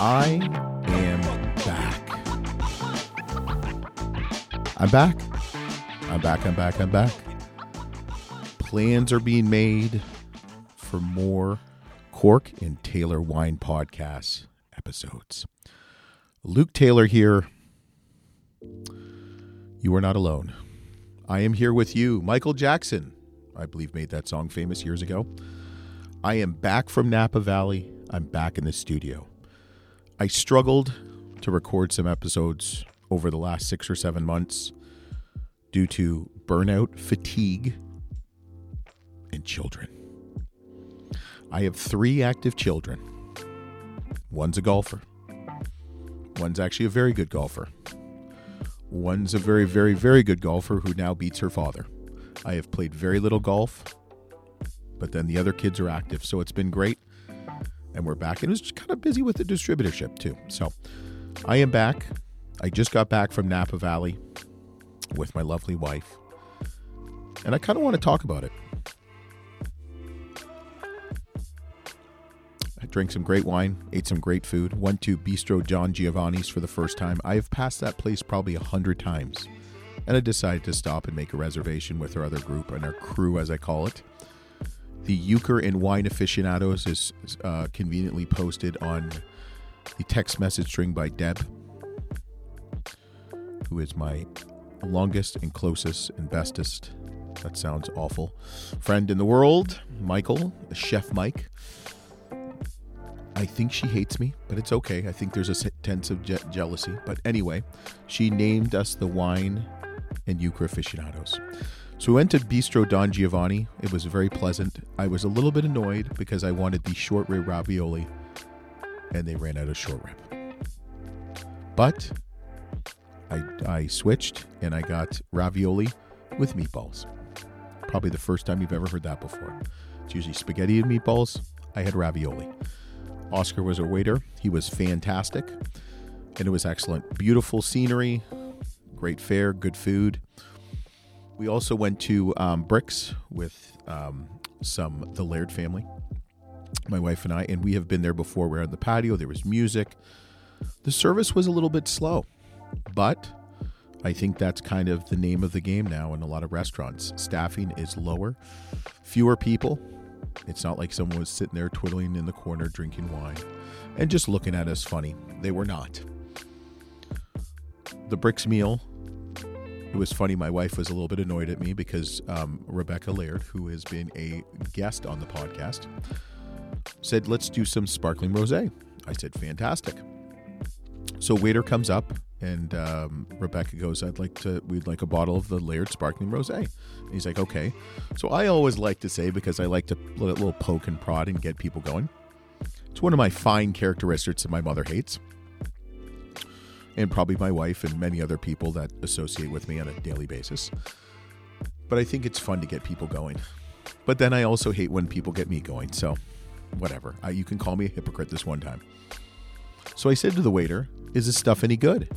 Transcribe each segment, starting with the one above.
I am back. I'm back. I'm back. I'm back. I'm back. Plans are being made for more Cork and Taylor Wine Podcasts episodes. Luke Taylor here. You are not alone. I am here with you. Michael Jackson, I believe, made that song famous years ago. I am back from Napa Valley. I'm back in the studio. I struggled to record some episodes over the last six or seven months due to burnout, fatigue, and children. I have three active children. One's a golfer. One's actually a very good golfer. One's a very, very, very good golfer who now beats her father. I have played very little golf, but then the other kids are active. So it's been great. And we're back. And it was kind of busy with the distributorship too. So I am back. I just got back from Napa Valley with my lovely wife. And I kind of want to talk about it. I drank some great wine, ate some great food, went to Bistro Don Giovanni's for the first time. I have passed that place probably a hundred times. And I decided to stop and make a reservation with our other group and our crew, as I call it. The Euchre and Wine Aficionados is uh, conveniently posted on the text message string by Deb, who is my longest and closest and bestest. That sounds awful. Friend in the world, Michael, Chef Mike. I think she hates me, but it's okay. I think there's a sense of je- jealousy. But anyway, she named us the wine and Euchre aficionados. So we went to Bistro Don Giovanni. It was very pleasant. I was a little bit annoyed because I wanted the short rib ravioli, and they ran out of short rib. But I, I switched and I got ravioli with meatballs. Probably the first time you've ever heard that before. It's usually spaghetti and meatballs. I had ravioli. Oscar was our waiter. He was fantastic, and it was excellent. Beautiful scenery, great fare, good food. We also went to um, Brix with um, some the Laird family, my wife and I, and we have been there before. We are on the patio. There was music. The service was a little bit slow, but I think that's kind of the name of the game now in a lot of restaurants. Staffing is lower, fewer people. It's not like someone was sitting there twiddling in the corner drinking wine and just looking at us funny. They were not. The Brix meal. It was funny. My wife was a little bit annoyed at me because um, Rebecca Laird, who has been a guest on the podcast, said, "Let's do some sparkling rosé." I said, "Fantastic." So waiter comes up and um, Rebecca goes, "I'd like to. We'd like a bottle of the Laird Sparkling Rosé." And he's like, "Okay." So I always like to say because I like to let a little poke and prod and get people going. It's one of my fine characteristics that my mother hates, and probably my wife and many other people that associate with me on a daily basis. But I think it's fun to get people going. But then I also hate when people get me going. So whatever. I, you can call me a hypocrite this one time. So I said to the waiter, "Is this stuff any good?"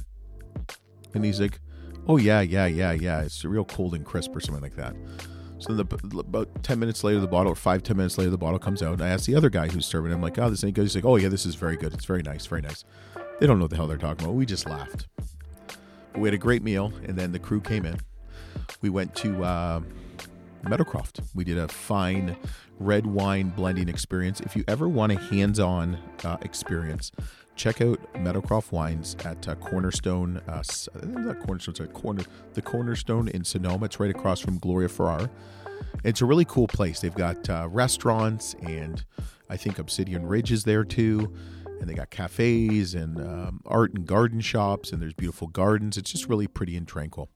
And he's like, "Oh yeah, yeah, yeah, yeah. It's real cold and crisp or something like that." So the, about ten minutes later, the bottle, or five ten minutes later, the bottle comes out. And I asked the other guy who's serving. I'm like, "Oh, this ain't good." He's like, "Oh yeah, this is very good. It's very nice, very nice." They don't know what the hell they're talking about. We just laughed. We had a great meal, and then the crew came in. We went to uh, Meadowcroft. We did a fine red wine blending experience. If you ever want a hands-on uh, experience, check out Meadowcroft Wines at uh, Cornerstone. Uh, not Cornerstone, sorry, Corner the Cornerstone in Sonoma. It's right across from Gloria Ferrer. It's a really cool place. They've got uh, restaurants, and I think Obsidian Ridge is there too. And they got cafes and um, art and garden shops, and there's beautiful gardens. It's just really pretty and tranquil.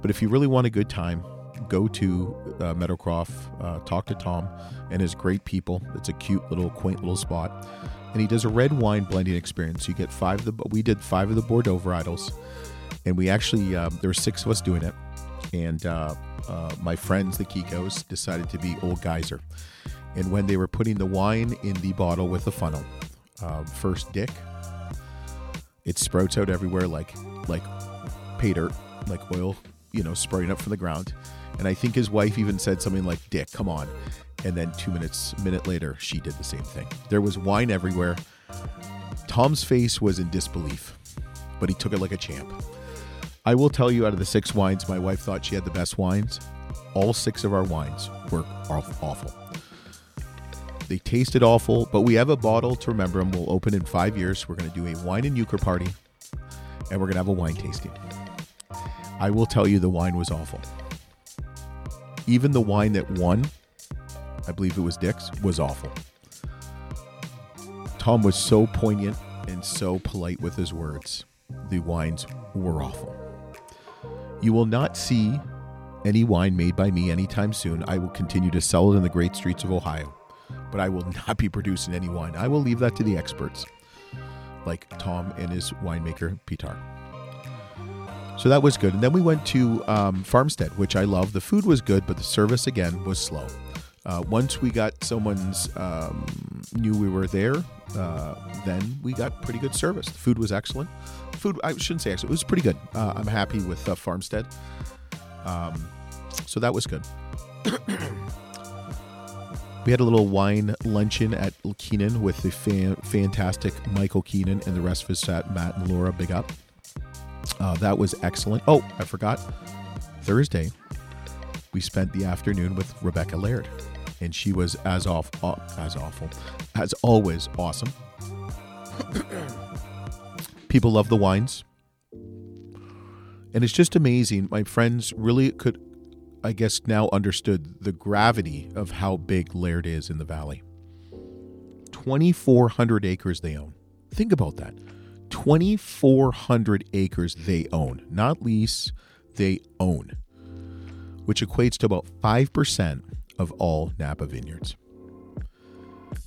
But if you really want a good time, go to uh, Meadowcroft, uh, talk to Tom and his great people. It's a cute little, quaint little spot and he does a red wine blending experience. You get five of the we did five of the Bordeaux varietals, and we actually uh, there were six of us doing it, and uh, uh, my friends the Kikos decided to be old geyser, and when they were putting the wine in the bottle with the funnel, um, first Dick, it sprouts out everywhere like like pay dirt, like oil, you know, sprouting up from the ground. And I think his wife even said something like, Dick, come on. And then two minutes, minute later, she did the same thing. There was wine everywhere. Tom's face was in disbelief, but he took it like a champ. I will tell you, out of the six wines, my wife thought she had the best wines. All six of our wines were awful. They tasted awful, but we have a bottle to remember them. We'll open in five years. We're going to do a wine and euchre party, and we're going to have a wine tasting. I will tell you, the wine was awful. Even the wine that won, I believe it was Dick's, was awful. Tom was so poignant and so polite with his words. The wines were awful. You will not see any wine made by me anytime soon. I will continue to sell it in the great streets of Ohio, but I will not be producing any wine. I will leave that to the experts, like Tom and his winemaker, Pitar. So that was good. And then we went to um, Farmstead, which I love. The food was good, but the service again was slow. Uh, once we got someone's um, knew we were there, uh, then we got pretty good service. The food was excellent. Food I shouldn't say excellent. It was pretty good. Uh, I'm happy with uh, Farmstead. Um, so that was good. we had a little wine luncheon at Keenan with the fan, fantastic Michael Keenan and the rest of his set, Matt and Laura. Big up. Uh, that was excellent. Oh, I forgot. Thursday, we spent the afternoon with Rebecca Laird, and she was as off as awful as always awesome. People love the wines, and it's just amazing. My friends really could, I guess, now understood the gravity of how big Laird is in the valley. Twenty four hundred acres they own. Think about that. 2,400 acres they own, not lease, they own which equates to about 5% of all Napa vineyards.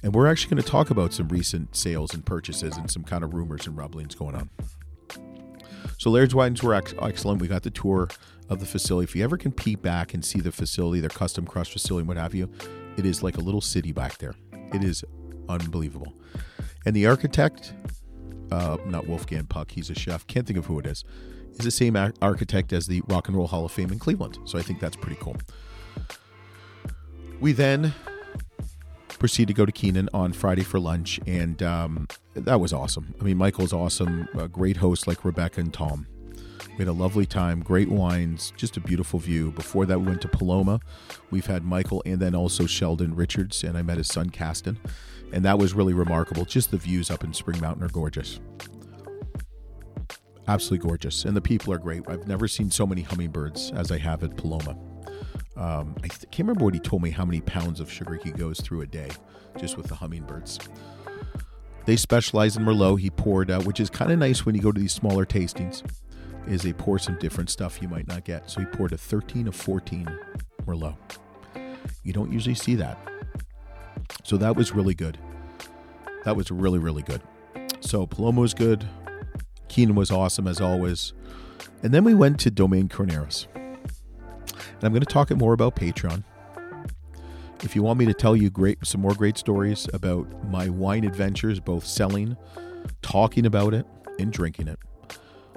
And we're actually going to talk about some recent sales and purchases and some kind of rumors and rumblings going on. So Laird's wines were ex- excellent. We got the tour of the facility. If you ever can peep back and see the facility, their custom crush facility, what have you, it is like a little city back there. It is unbelievable. And the architect, uh, not Wolfgang Puck, he's a chef. Can't think of who it is is the same architect as the Rock and Roll Hall of Fame in Cleveland. So I think that's pretty cool. We then proceed to go to Keenan on Friday for lunch, and um, that was awesome. I mean, Michael's awesome, a great host like Rebecca and Tom. We had a lovely time, great wines, just a beautiful view. Before that, we went to Paloma. We've had Michael and then also Sheldon Richards, and I met his son, Caston. And that was really remarkable. Just the views up in Spring Mountain are gorgeous absolutely gorgeous, and the people are great. I've never seen so many hummingbirds as I have at Paloma. Um, I can't remember what he told me how many pounds of sugar he goes through a day just with the hummingbirds. They specialize in Merlot. He poured, uh, which is kind of nice when you go to these smaller tastings, is they pour some different stuff you might not get. So he poured a 13 of 14 Merlot. You don't usually see that. So that was really good. That was really, really good. So Paloma was good. Keenan was awesome as always. And then we went to Domaine Carneros. And I'm going to talk more about Patreon. If you want me to tell you great some more great stories about my wine adventures, both selling, talking about it, and drinking it,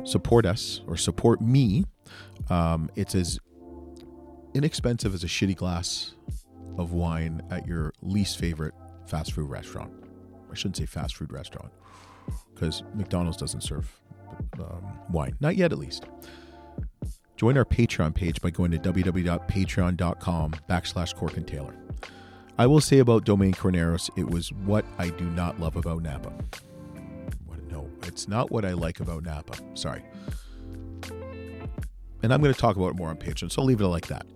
support us or support me. Um, it's as inexpensive as a shitty glass of wine at your least favorite fast food restaurant. I shouldn't say fast food restaurant because McDonald's doesn't serve um, wine. Not yet, at least. Join our Patreon page by going to www.patreon.com backslash Cork and Taylor. I will say about Domaine Carneros, it was what I do not love about Napa. It's not what I like about Napa. Sorry. And I'm going to talk about it more on Patreon, so I'll leave it like that.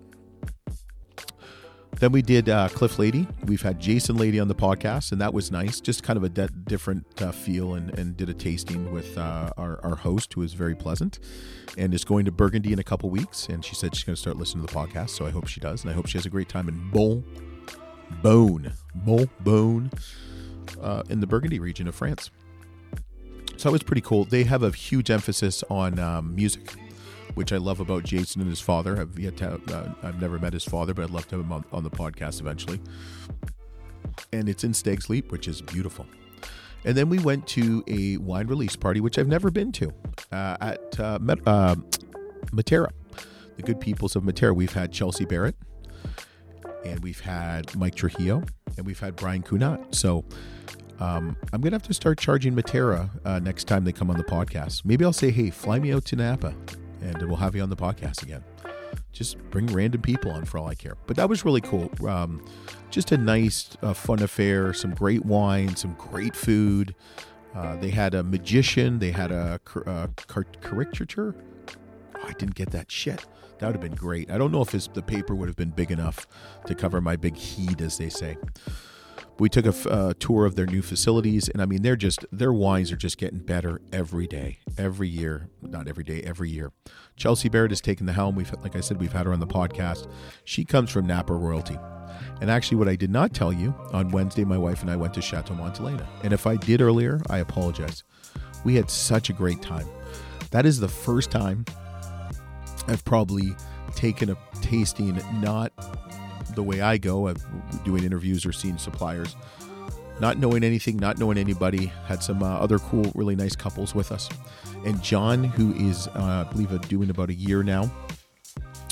Then we did uh, Cliff Lede. We've had Jason Lede on the podcast, and that was nice. Just kind of a de- different uh, feel, and, and did a tasting with uh, our, our host, who is very pleasant, and is going to Burgundy in a couple weeks. And she said she's going to start listening to the podcast, so I hope she does, and I hope she has a great time in Bon, Bone, Bon, Bone, uh, in the Burgundy region of France. So that was pretty cool. They have a huge emphasis on um, music which I love about Jason and his father. I've yet to, uh, I've never met his father, but I'd love to have him on, on the podcast eventually. And it's in Stag's Leap, which is beautiful. And then we went to a wine release party, which I've never been to, uh, at uh, Met- uh, Materra, the good peoples of Materra. We've had Chelsea Barrett, and we've had Mike Trujillo, and we've had Brian Cunat. So Um, I'm gonna have to start charging Materra uh, next time they come on the podcast. Maybe I'll say, "Hey, fly me out to Napa, and we'll have you on the podcast again." Just bring random people on for all I care. But that was really cool. Um, just a nice, uh, fun affair. Some great wine, some great food. Uh, they had a magician. They had a, a caricature. Oh, I didn't get that shit. That would have been great. I don't know if his, the paper would have been big enough to cover my big heat, as they say. We took a uh, tour of their new facilities, and I mean, they're just their wines are just getting better every day, every year. Not every day, every year. Chelsea Barrett has taken the helm. We've, like I said, we've had her on the podcast. She comes from Napa royalty. And actually, what I did not tell you on Wednesday, my wife and I went to Chateau Montelena. And if I did earlier, I apologize. We had such a great time. That is the first time I've probably taken a tasting not the way I go, of doing interviews or seeing suppliers, not knowing anything, not knowing anybody. Had some uh, other cool, really nice couples with us, and John, who is uh, I believe doing about a year now,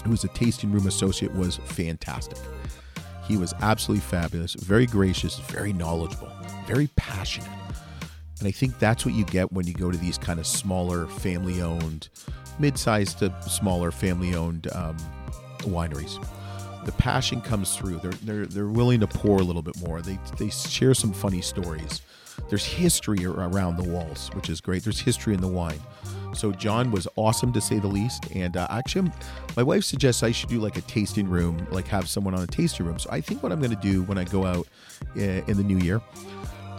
who's a tasting room associate, was fantastic. He was absolutely fabulous, very gracious, very knowledgeable, very passionate. And I think that's what you get when you go to these kind of smaller, family owned, mid sized to smaller, family owned um, wineries. The passion comes through. They're, they're, they're willing to pour a little bit more. They, they share some funny stories. There's history around the walls, which is great. There's history in the wine. So John was awesome to say the least. And uh, actually, my wife suggests I should do like a tasting room, like have someone on a tasting room. So I think what I'm going to do when I go out uh, in the new year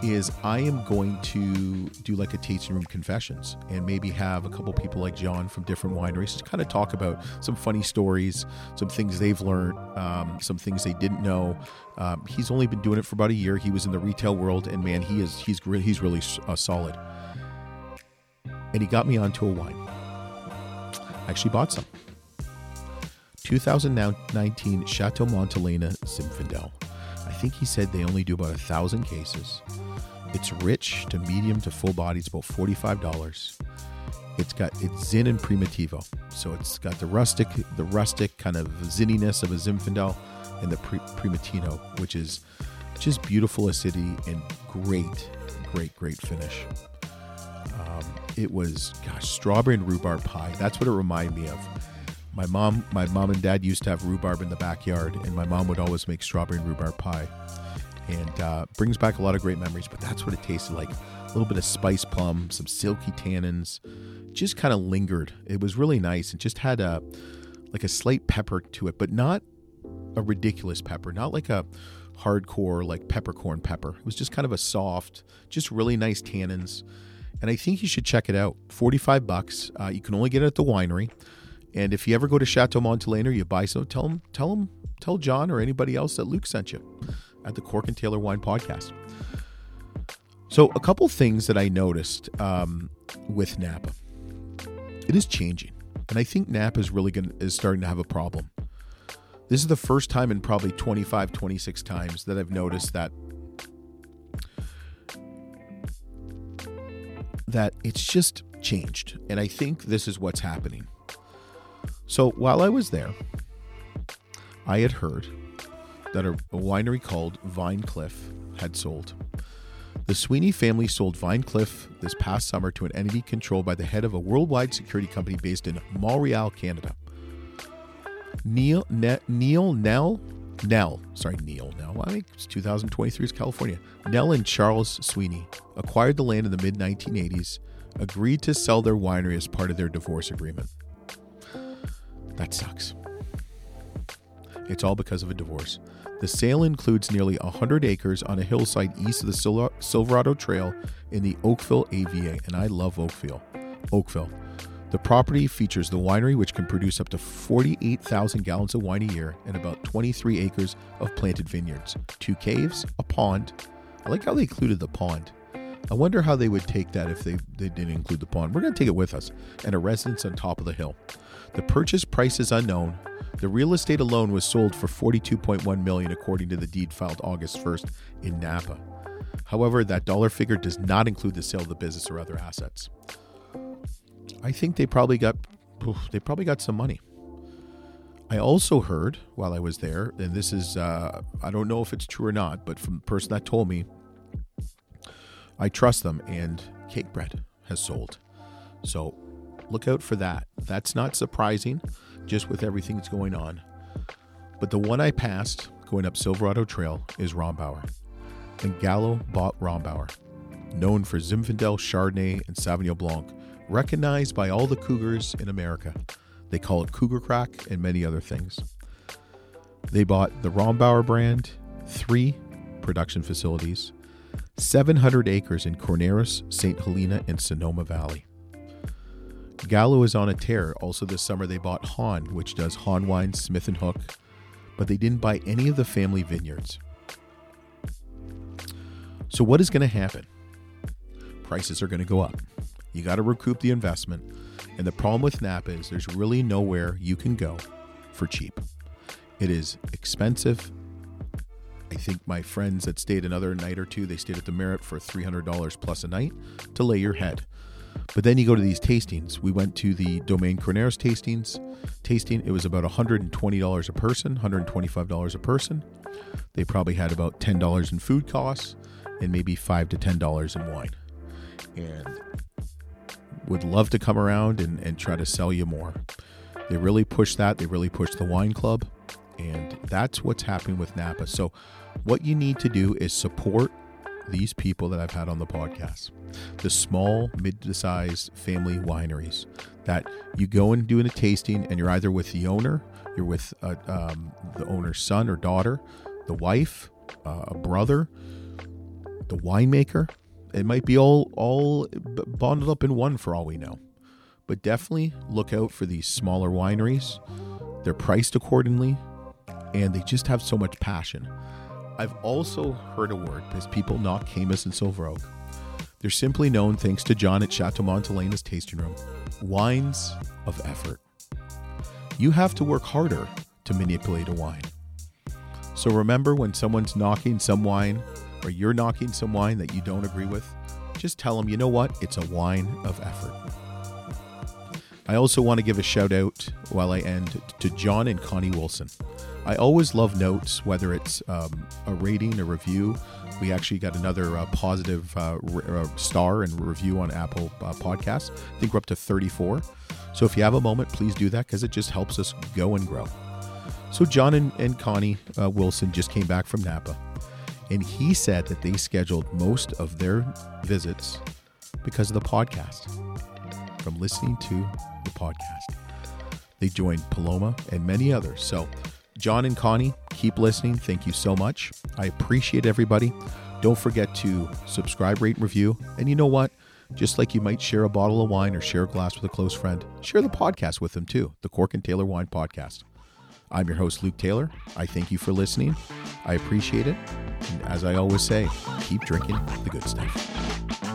is I am going to do like a tasting room confessions and maybe have a couple people like John from different wineries to kind of talk about some funny stories, some things they've learned, um, some things they didn't know. Um, he's only been doing it for about a year. He was in the retail world, and man, he is he's he's really uh, solid and he got me onto a wine. I actually bought some. 2019 Chateau Montelena Zinfandel. I think he said they only do about a thousand cases. It's rich to medium to full body. It's about $45. It's got it's Zin and Primitivo. So it's got the rustic, the rustic kind of zinniness of a Zinfandel and the Primitivo, which is just beautiful acidity and great, great, great finish. Um, it was gosh, strawberry and rhubarb pie. That's what it reminded me of. My mom, my mom and dad used to have rhubarb in the backyard, and my mom would always make strawberry and rhubarb pie, and uh, brings back a lot of great memories. But that's what it tasted like: a little bit of spice plum, some silky tannins, just kind of lingered. It was really nice, and just had a like a slight pepper to it, but not a ridiculous pepper, not like a hardcore like peppercorn pepper. It was just kind of a soft, just really nice tannins and I think you should check it out. 45 bucks. Uh, you can only get it at the winery. And if you ever go to Chateau Montelena, you buy some, tell them, tell them, tell John or anybody else that Luke sent you at the Cork and Taylor Wine Podcast. So, a couple things that I noticed um, with Napa, it is changing, and I think Napa is really going is starting to have a problem. This is the first time in probably 25, 26 times that I've noticed that that it's just changed. And I think this is what's happening. So while I was there, I had heard that a, winery called Vine Cliff had sold. The Sweeney family sold Vine Cliff this past summer to an entity controlled by the head of a worldwide security company based in Montreal, Canada. Neil ne, Neil Nell Nell, sorry, Neil Nell. I think it's 2023 is California. Nell and Charles Sweeney acquired the land in the mid 1980s, agreed to sell their winery as part of their divorce agreement. That sucks. It's all because of a divorce. The sale includes nearly 100 acres on a hillside east of the Silverado Trail in the Oakville AVA, and I love Oakville. Oakville. The property features the winery, which can produce up to 48,000 gallons of wine a year, and about 23 acres of planted vineyards, two caves, a pond. I like how they included the pond. I wonder how they would take that if they, they didn't include the pond. We're going to take it with us, and a residence on top of the hill. The purchase price is unknown. The real estate alone was sold for 42.1 million according to the deed filed August 1st in Napa. However, that dollar figure does not include the sale of the business or other assets. I think they probably got they probably got some money. I also heard while I was there, and this is uh, I don't know if it's true or not, but from the person that told me, I trust them, and Cakebread has sold. So look out for that. That's not surprising, just with everything that's going on. But the one I passed going up Silverado Trail is Rombauer. And Gallo bought Rombauer, known for Zinfandel, Chardonnay, and Sauvignon Blanc, recognized by all the cougars in America. They call it Cougar Crack and many other things. They bought the Rombauer brand, three production facilities, 700 acres in Carneros, St. Helena, and Sonoma Valley. Gallo is on a tear. Also, this summer they bought Hahn, which does Hahn wine, Smith and Hook, but they didn't buy any of the family vineyards. So, what is going to happen? Prices are going to go up. You got to recoup the investment. And the problem with Napa is there's really nowhere you can go for cheap. It is expensive. I think my friends that stayed another night or two, they stayed at the Merit for $300 plus a night to lay your head. But then you go to these tastings. We went to the Domaine Carneros tastings. Tasting, it was about $120 a person, $125 a person. They probably had about $10 in food costs and maybe 5 to $10 in wine. And would love to come around and, and try to sell you more. They really push that. They really push the wine club. And that's what's happening with Napa. So, what you need to do is support these people that I've had on the podcast the small, mid sized family wineries that you go and do a tasting, and you're either with the owner, you're with uh, um, the owner's son or daughter, the wife, uh, a brother, the winemaker. It might be all all bonded up in one for all we know. But definitely look out for these smaller wineries. They're priced accordingly, and they just have so much passion. I've also heard a word because people knock Caymus and Silver Oak. They're simply known, thanks to John at Chateau Montelena's tasting room, wines of effort. You have to work harder to manipulate a wine. So remember when someone's knocking some wine or you're knocking some wine that you don't agree with, just tell them, you know what? It's a wine of effort. I also want to give a shout out while I end to John and Connie Wilson. I always love notes, whether it's um, a rating, a review. We actually got another uh, positive uh, uh, star and review on Apple uh, Podcasts. I think we're up to 34. So if you have a moment, please do that because it just helps us go and grow. So John and, and Connie uh, Wilson just came back from Napa, and he said that they scheduled most of their visits because of the podcast, from listening to the podcast. They joined Paloma and many others. So John and Connie, keep listening. Thank you so much. I appreciate everybody. Don't forget to subscribe, rate, and review. And you know what? Just like you might share a bottle of wine or share a glass with a close friend, share the podcast with them too the Cork and Taylor Wine Podcast. I'm your host, Luke Taylor. I thank you for listening. I appreciate it. And as I always say, keep drinking the good stuff.